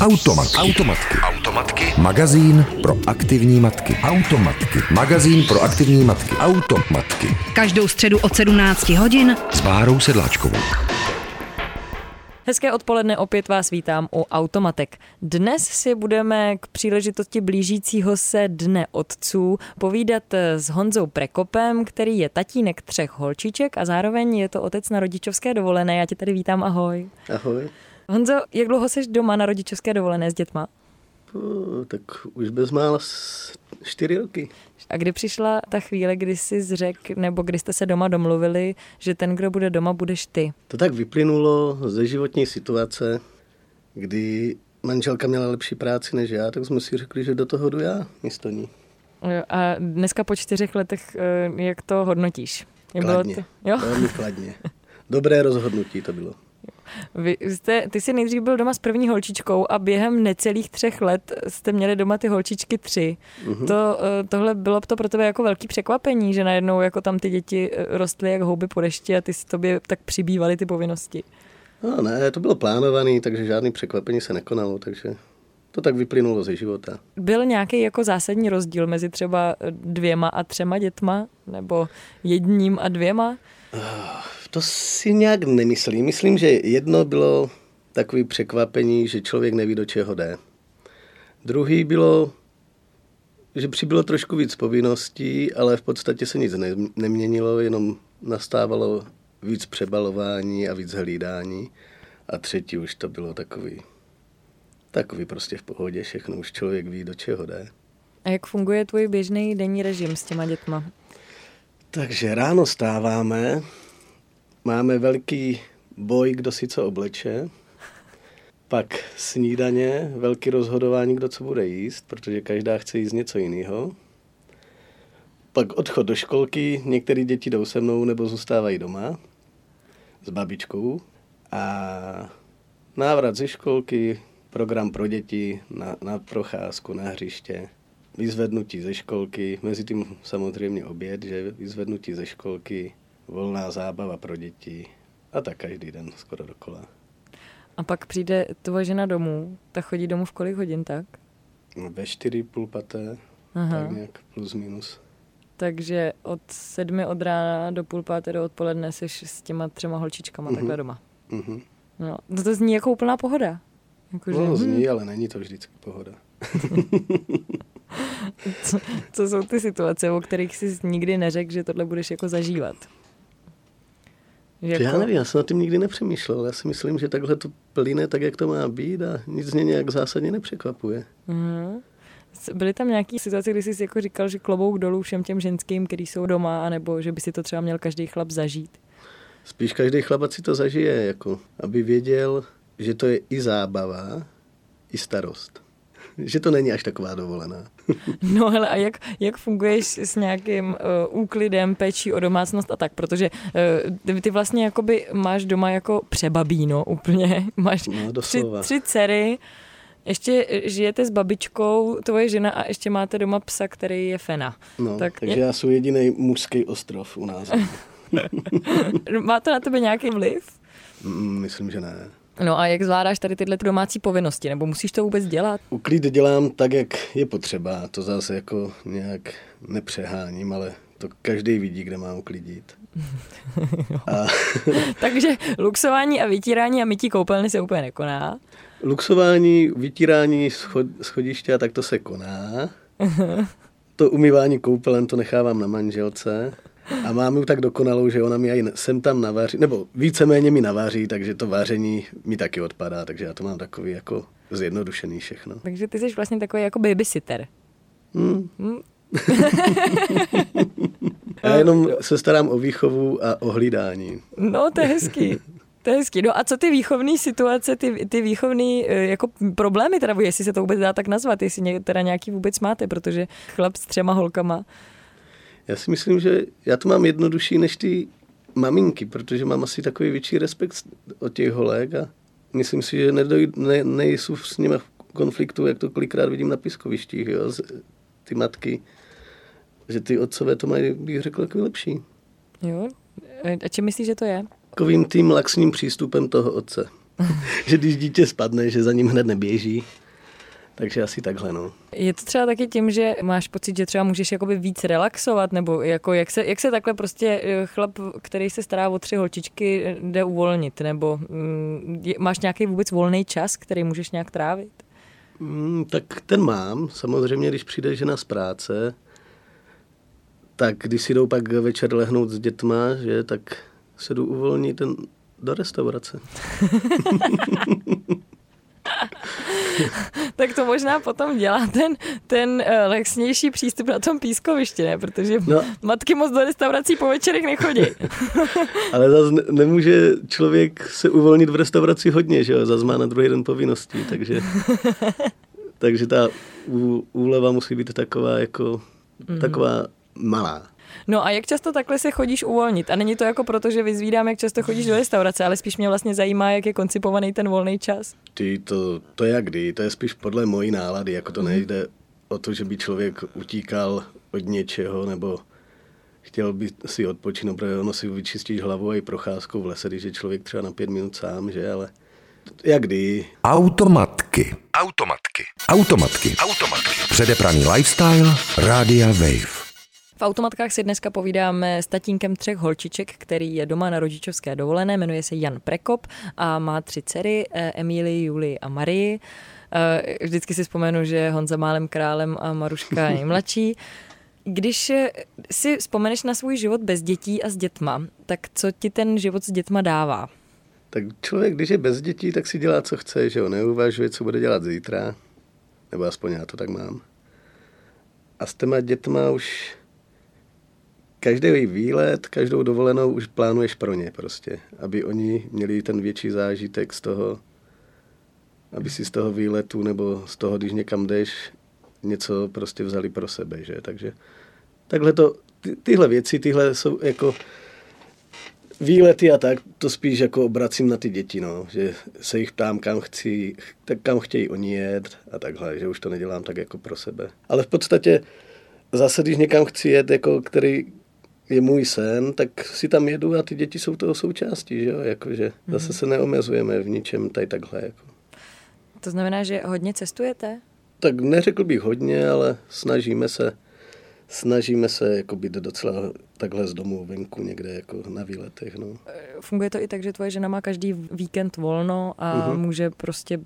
Automat. Automatky. Automatky. Magazín pro aktivní matky. Automatky. Magazín pro aktivní matky. Automatky. Každou středu od 17 hodin S Bárou Sedláčkovou. Hezké odpoledne, opět vás vítám u Automatek. Dnes si budeme k příležitosti blížícího se Dne otců povídat s Honzou Prekopem, který je tatínek třech holčiček a zároveň je to otec na rodičovské dovolené. Já tě tady vítám, ahoj. Ahoj. Honzo, jak dlouho jsi doma na rodičovské dovolené s dětma? Uh, tak už bezmála čtyři roky. A kdy přišla ta chvíle, kdy jsi řekl, nebo kdy jste se doma domluvili, že ten, kdo bude doma, budeš ty? To tak vyplynulo ze životní situace, kdy manželka měla lepší práci než já, tak jsme si řekli, že do toho jdu já místo ní. Jo, A dneska po čtyřech letech, eh, jak to hodnotíš? Jak Kladně. to? Jo? Velmi kladně. Dobré rozhodnutí to bylo. Vy jste, ty jsi nejdřív byl doma s první holčičkou a během necelých třech let jste měli doma ty holčičky tři. Mhm. To, eh, tohle bylo to pro tebe jako velký překvapení, že najednou jako tam ty děti eh, rostly jak houby po dešti a ty si tobě tak přibývaly ty povinnosti. No ne, to bylo plánované, takže žádný překvapení se nekonalo, takže to tak vyplynulo ze života. Byl nějaký jako zásadní rozdíl mezi třeba eh, dvěma a třema dětma? Nebo jedním a dvěma? To si nějak nemyslím. Myslím, že jedno bylo takové překvapení, že člověk neví, do čeho jde. Druhý bylo, že přibylo trošku víc povinností, ale v podstatě se nic ne, neměnilo, jenom nastávalo víc přebalování a víc hlídání. A třetí už to bylo takový, takový prostě v pohodě, všechno už člověk ví, do čeho jde. A jak funguje tvůj běžný denní režim s těma dětma? Takže ráno stáváme, máme velký boj, kdo si co obleče, pak snídaně, velký rozhodování, kdo co bude jíst, protože každá chce jíst něco jiného. Pak odchod do školky, některé děti jdou se mnou nebo zůstávají doma s babičkou. A návrat ze školky, program pro děti na, na procházku, na hřiště, vyzvednutí ze školky, mezi tím samozřejmě oběd, že vyzvednutí ze školky, volná zábava pro děti a tak každý den skoro dokola. A pak přijde tvoje žena domů, ta chodí domů v kolik hodin tak? Ve čtyři, půl paté, Aha. tak nějak plus minus. Takže od sedmi od rána do půl páté do odpoledne jsi s těma třema holčičkama Mhm. takhle doma. Mhm. No, no to zní jako úplná pohoda. Jakože, No, hm, zní, ale není to vždycky pohoda. co, co jsou ty situace, o kterých jsi nikdy neřekl, že tohle budeš jako zažívat? Že Jako... Já nevím, já jsem na tím nikdy nepřemýšlel. Já si myslím, že takhle to plyne tak, jak to má být a nic mě nějak zásadně nepřekvapuje. Mhm. Byly tam nějaké situace, kdy jsi jako říkal, že klobouk dolů všem těm ženským, kteří jsou doma, anebo že by si to třeba měl každý chlap zažít? Spíš každý chlap si to zažije, jako, aby věděl, že to je i zábava, i starost. že to není až taková dovolená. No hele, a jak, jak funguješ s nějakým uh, úklidem, péčí o domácnost a tak, protože uh, ty, vlastně jakoby máš doma jako přebabíno úplně, máš No, tři, doslova. tři dcery, ještě eh, žijete s babičkou, tvoje žena a ještě máte doma psa, který je Fena. No, Tak tak takže je- já jsem jediný mužský ostrov u nás. Má to na tebe nějaký vliv? Mm, Myslím, že ne. No a jak zvládáš tady tyhle domácí povinnosti, nebo musíš to vůbec dělat? Uklid dělám tak, jak je potřeba. To zase jako nějak nepřeháním, ale to každý vidí, kde má uklidit. A Takže luxování a vytírání a mytí koupelny se úplně nekoná. luxování, vytírání schod, schodiště, a tak to se koná. To umývání koupelen to nechávám na manželce. A mám ju tak dokonalou, že ona mi aj sem tam navaří, nebo víceméně mi navaří, takže to vaření mi taky odpadá, takže já to mám takový jako zjednodušený všechno. Takže ty jsi vlastně takový jako babysitter. Hmm. Hm? Já jenom se starám o výchovu a o hlídání. No, to je hezký. To je hezký. No a co ty výchovné situace, ty, ty výchovné jako problémy, teda jestli se to vůbec dá tak nazvat, jestli ně, teda nějaký vůbec máte, protože chlap s třema holkama. Já si myslím, že já to mám jednodušší než ty maminky, protože mám asi takový větší respekt od těch holek a myslím si, že nedoj, ne, nejsou s nimi v konfliktu, jak to kolikrát vidím na piskovištích, jo, z- ty matky, že ty otcové to mají, bych řekl, takový lepší. Jo? A čím myslíš, že to je? Takovým tím laxním přístupem toho otce. že když dítě spadne, že za ním hned neběží. Takže asi takhle, no. Je to třeba taky tím, že máš pocit, že třeba můžeš jakoby víc relaxovat, nebo jako jak se, jak se takhle prostě eh, chlap, který se stará o tři holčičky, jde uvolnit, nebo mm, je, máš nějaký vůbec volný čas, který můžeš nějak trávit? Mm, tak ten mám. Samozřejmě, když přijde žena z práce, tak když si jdou pak večer lehnout s dětma, že, tak se jdu uvolnit ten, do restaurace. tak to možná potom dělá ten, ten uh, lexnější přístup na tom pískovišti, ne? Protože no. matky moc do restaurací po večerech nechodí. Ale zase nemůže člověk se uvolnit v restauraci hodně, že jo? Zase má na druhý den povinností, takže, takže ta úleva musí být taková jako mm. taková malá. No a jak často takhle se chodíš uvolnit? A není to jako proto, že vyzvídám, jak často chodíš do restaurace, ale spíš mě vlastně zajímá, jak je koncipovaný ten volný čas. Ty, to, to jak kdy, to je spíš podle mojí nálady, jako to mhm. nejde o to, že by člověk utíkal od něčeho, nebo chtěl by si odpočinout, protože ono si vyčistíš hlavu a i procházkou v lese, když je člověk třeba na pět minut sám, že, ale jak kdy. Automatky. Automatky. Automatky. Automatky. Předepraný lifestyle. Rádia Wave. V automatkách si dneska povídáme s tatínkem třech holčiček, který je doma na rodičovské dovolené, jmenuje se Jan Prekop a má tři dcery, eh, Emílii, Julii a Marii. Eh, vždycky si vzpomenu, že Honza málem králem a Maruška nejmladší. Když si vzpomeneš na svůj život bez dětí a s dětma, tak co ti ten život s dětma dává? Tak člověk, když je bez dětí, tak si dělá, co chce, že jo, neuvažuje, co bude dělat zítra, nebo aspoň já to tak mám. A s těma dětma už každý výlet, každou dovolenou už plánuješ pro ně prostě, aby oni měli ten větší zážitek z toho, aby si z toho výletu nebo z toho, když někam jdeš, něco prostě vzali pro sebe, že? Takže takhle to, ty, tyhle věci, tyhle jsou jako výlety a tak, to spíš jako obracím na ty děti, no, že se jich ptám, kam chci, tak kam chtějí oni jet a takhle, že už to nedělám tak jako pro sebe. Ale v podstatě zase, když někam chci jet, jako který, je můj sen, tak si tam jedu a ty děti jsou toho součástí, že jo, jakože zase se neomezujeme v ničem tady takhle, jako. To znamená, že hodně cestujete? Tak neřekl bych hodně, ale snažíme se snažíme se jako být docela takhle z domu venku někde jako na výletech. No. Funguje to i tak, že tvoje žena má každý víkend volno a uh-huh. může prostě,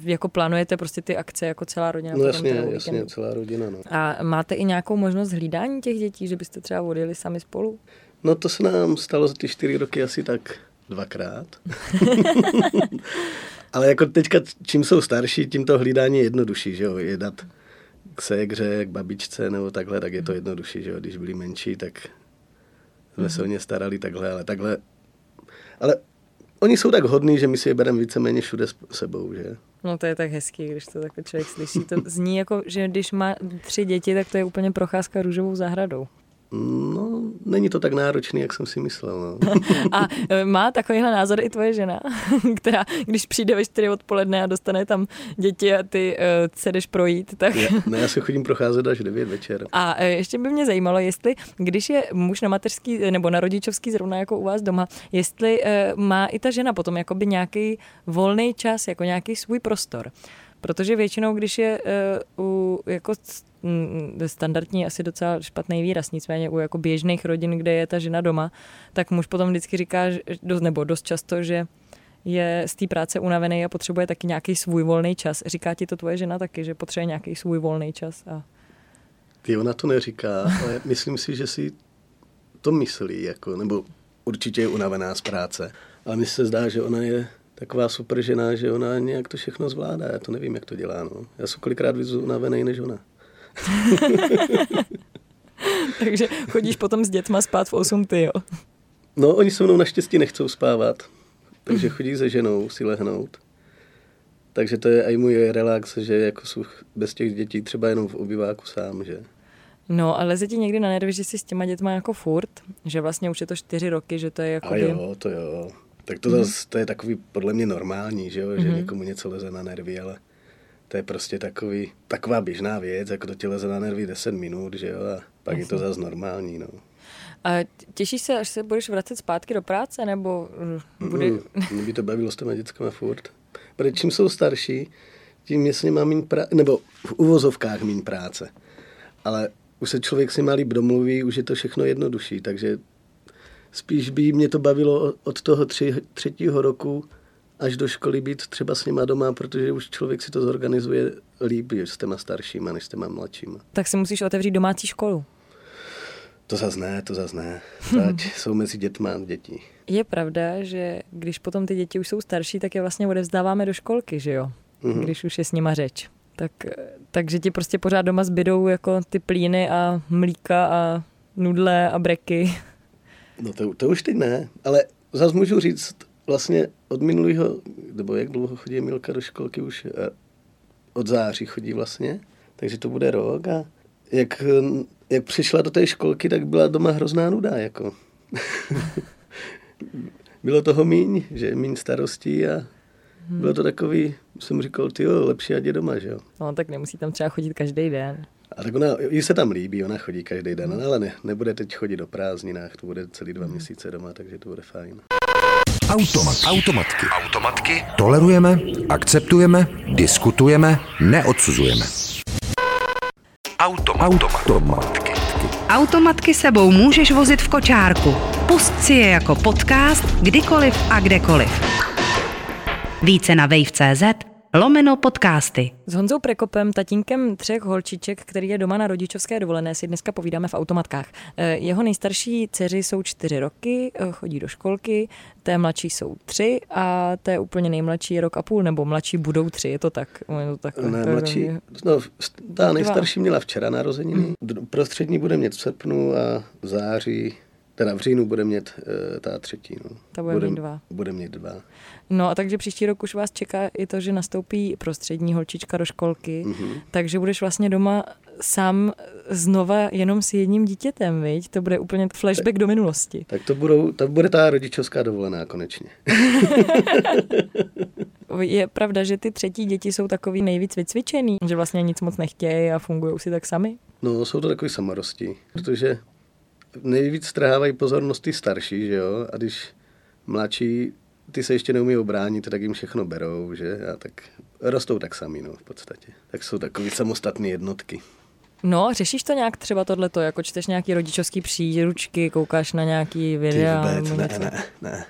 jako plánujete prostě ty akce jako celá rodina? No jasně, jasně, celá rodina. No. A máte i nějakou možnost hlídání těch dětí, že byste třeba odjeli sami spolu? No to se nám stalo za ty čtyři roky asi tak dvakrát. Ale jako teďka, čím jsou starší, tím to hlídání je jednodušší, že jo, jedat k ségře, k babičce nebo takhle, tak je to jednodušší, že jo? Když byli menší, tak jsme se o ně starali takhle, ale takhle. Ale oni jsou tak hodní, že my si je bereme víceméně všude s sebou, že? No to je tak hezký, když to takhle člověk slyší. To zní jako, že když má tři děti, tak to je úplně procházka růžovou zahradou. No, není to tak náročný, jak jsem si myslel. No. a e, má takovýhle názor i tvoje žena, která, když přijde ve čtyři odpoledne a dostane tam děti a ty uh, se jdeš projít, tak... Já, ne, já se chodím procházet až 9 večer. A uh, ještě by mě zajímalo, jestli, když je muž na mateřský nebo na rodičovský zrovna jako u vás doma, jestli uh, má i ta žena potom jakoby nějaký volný čas, jako nějaký svůj prostor. Protože většinou, když je uh, u jako standardní asi docela špatný výraz, nicméně u jako běžných rodin, kde je ta žena doma, tak muž potom vždycky říká, nebo dost často, že je z té práce unavený a potřebuje taky nějaký svůj volný čas. Říká ti to tvoje žena taky, že potřebuje nějaký svůj volný čas? A... Ty ona to neříká, ale myslím si, že si to myslí, jako, nebo určitě je unavená z práce. Ale mi se zdá, že ona je taková super žena, že ona nějak to všechno zvládá. Já to nevím, jak to dělá. No. Já jsem kolikrát víc unavený než ona. Takže chodíš potom s dětma spát v 8 ty, jo? No, oni se mnou naštěstí nechcou spávat, takže chodí se ženou si lehnout. Takže to je i můj relax, že jako jsou bez těch dětí třeba jenom v obyváku sám, že? No, ale leze ti někdy na nervy, že jsi s těma dětma jako furt? Že vlastně už je to čtyři roky, že to je jako... A jo, to jo. Tak to, mm-hmm. zase, to je takový podle mě normální, že jo? Že mm-hmm. někomu něco leze na nervy, ale to je prostě takový, taková běžná věc, jako to ti leze na nervy 10 minut, že jo, a pak Jasně. je to zase normální, no. A těšíš se, až se budeš vracet zpátky do práce, nebo mm, bude... Mm, mě by to bavilo s těma dětskama furt. Protože čím jsou starší, tím je s nima méně práce, nebo v uvozovkách méně práce. Ale už se člověk si malý domluví, už je to všechno jednodušší, takže spíš by mě to bavilo od toho tři, třetího roku až do školy být třeba s nima doma, protože už člověk si to zorganizuje líp, s těma staršíma, než s těma mladšíma. Tak si musíš otevřít domácí školu. To zas ne, to zas ne. Teď jsou mezi dětma děti. Je pravda, že když potom ty děti už jsou starší, tak je vlastně odevzdáváme do školky, že jo? Mm-hmm. Když už je s nima řeč. Tak, takže ti prostě pořád doma zbydou jako ty plíny a mlíka a nudle a breky. No to, to už teď ne, ale zase můžu říct, vlastně od minulého, nebo jak dlouho chodí Milka do školky, už eh, od září chodí vlastně, takže to bude rok a jak, jak přišla do té školky, tak byla doma hrozná nuda, jako. Bylo toho míň, že míň starostí a hmm. bylo to takový, jsem říkal, ty jo, lepší ať je doma, že jo. No tak nemusí tam třeba chodit každý den. A tak ona, jí se tam líbí, ona chodí každý den, hmm. ale ne, nebude teď chodit o prázdninách, to bude celý dva hmm. měsíce doma, takže to bude fajn. Automat. Automatky. Automatky. Tolerujeme, akceptujeme, diskutujeme, neodsuzujeme. Automat. Automatky. Automatky sebou můžeš vozit v kočárku. Pust si je jako podcast kdykoliv a kdekoliv. Více na wave.cz lomeno podcasty. S Honzou Prekopem, tatínkem třech holčiček, který je doma na rodičovské dovolené, si dneska povídáme v automatkách. Eh, jeho nejstarší dceři jsou čtyři roky, eh, chodí do školky, té mladší jsou tři a té úplně nejmladší je rok a půl, nebo mladší budou tři, je to tak? Je to tak ne, mladší, no, ta nejstarší měla včera narozeniny, prostřední bude mít v srpnu a v září Teda v říjnu bude mít uh, ta třetí. No. Ta bude, bude mít dva. Bude mít dva. No a takže příští rok už vás čeká i to, že nastoupí prostřední holčička do školky, mm-hmm. takže budeš vlastně doma sám znova jenom s jedním dítětem, viď? To bude úplně flashback tak, do minulosti. Tak to, budou, to bude ta rodičovská dovolená konečně. je pravda, že ty třetí děti jsou takový nejvíc vycvičený, že vlastně nic moc nechtějí a fungují si tak sami? No, jsou to takový samorosti, protože nejvíc strhávají pozornost ty starší, že jo? A když mladší, ty se ještě neumí obránit, tak jim všechno berou, že? A tak rostou tak sami, no, v podstatě. Tak jsou takový samostatné jednotky. No, řešíš to nějak třeba tohleto, jako čteš nějaký rodičovský příručky, koukáš na nějaký videa? Ty vůbec, ne, ne, ne.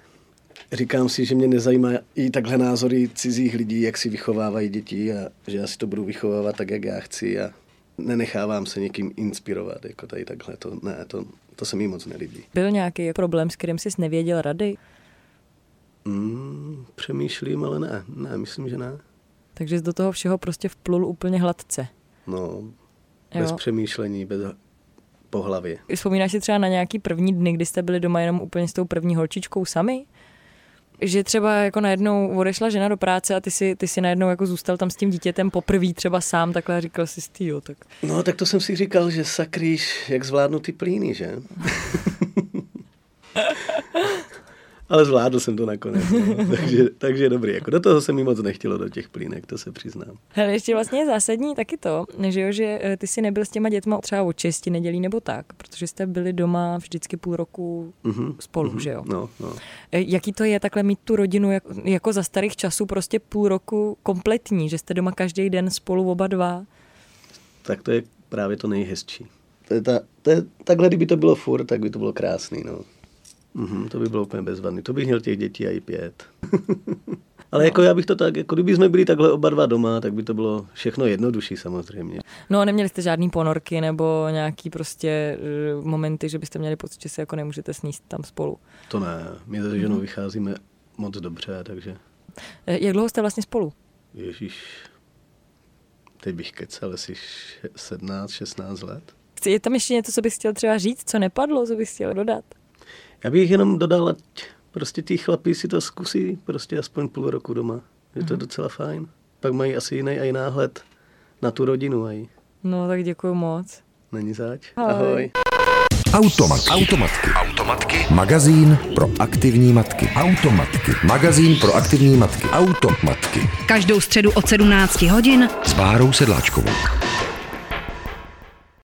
Říkám si, že mě nezajímá i takhle názory cizích lidí, jak si vychovávají děti a že já si to budu vychovávat tak, jak já chci a nenechávám se někým inspirovat, jako tady takhle, to ne, to, to se mi moc nelíbí. Byl nějaký problém, s kterým jsi nevěděl rady? Mm, přemýšlím, ale ne, ne, myslím, že ne. Takže jsi do toho všeho prostě vplul úplně hladce. No, jo. bez přemýšlení, bez po hlavě. Vzpomínáš si třeba na nějaký první dny, kdy jste byli doma jenom úplně s tou první holčičkou sami? Že třeba jako najednou odešla žena do práce a ty si, ty si najednou jako zůstal tam s tím dítětem poprvé třeba sám, takhle a říkal si stýl, tak. No tak to jsem si říkal, že sakrýš, jak zvládnu ty plíny, že? Ale zvládl jsem to nakonec. No. takže, takže dobrý. Jako do toho se mi moc nechtělo do těch plínek, to se přiznám. Hele, ještě vlastně je zásadní taky to, že, jo, že eh, ty si nebyl s těma dětma třeba od česti nedělí nebo tak, protože jste byli doma vždycky půl roku uh-huh, spolu, uh-huh, že jo? No, no. Eh, jaký to je takhle mít tu rodinu jako, jako za starých časů prostě půl roku kompletní, že jste doma každý den spolu oba dva? Tak to je právě to nejhezčí. To je ta, to je, takhle, kdyby to bylo furt, tak by to bylo krásný, no. Mm-hmm, to by bylo úplně bezvadný. To bych měl těch dětí i pět. Ale jako já bych to tak, jako kdyby jsme byli takhle oba dva doma, tak by to bylo všechno jednodušší samozřejmě. No a neměli jste žádný ponorky nebo nějaký prostě eh, momenty, že byste měli pocit, že si jako nemůžete sníst tam spolu? To ne, my se ženou mm-hmm. vycházíme moc dobře, takže... Eh, jak dlouho jste vlastně spolu? Ježíš, teď bych kecel, asi 17, 16 let. Je tam ještě něco, co bych chtěl třeba říct, co nepadlo, co bych chtěl dodat? Já bych jenom dodal, ať prostě ty chlapí si to zkusí prostě aspoň půl roku doma. Je to mm. docela fajn. Pak mají asi jiný i náhled na tu rodinu. Aj. No tak děkuji moc. Není zač. Ahoj. Ahoj. Automat. Automatky. Automatky. Magazín pro aktivní matky. Automatky. Magazín pro aktivní matky. Automatky. Každou středu od 17 hodin s Bárou Sedláčkovou.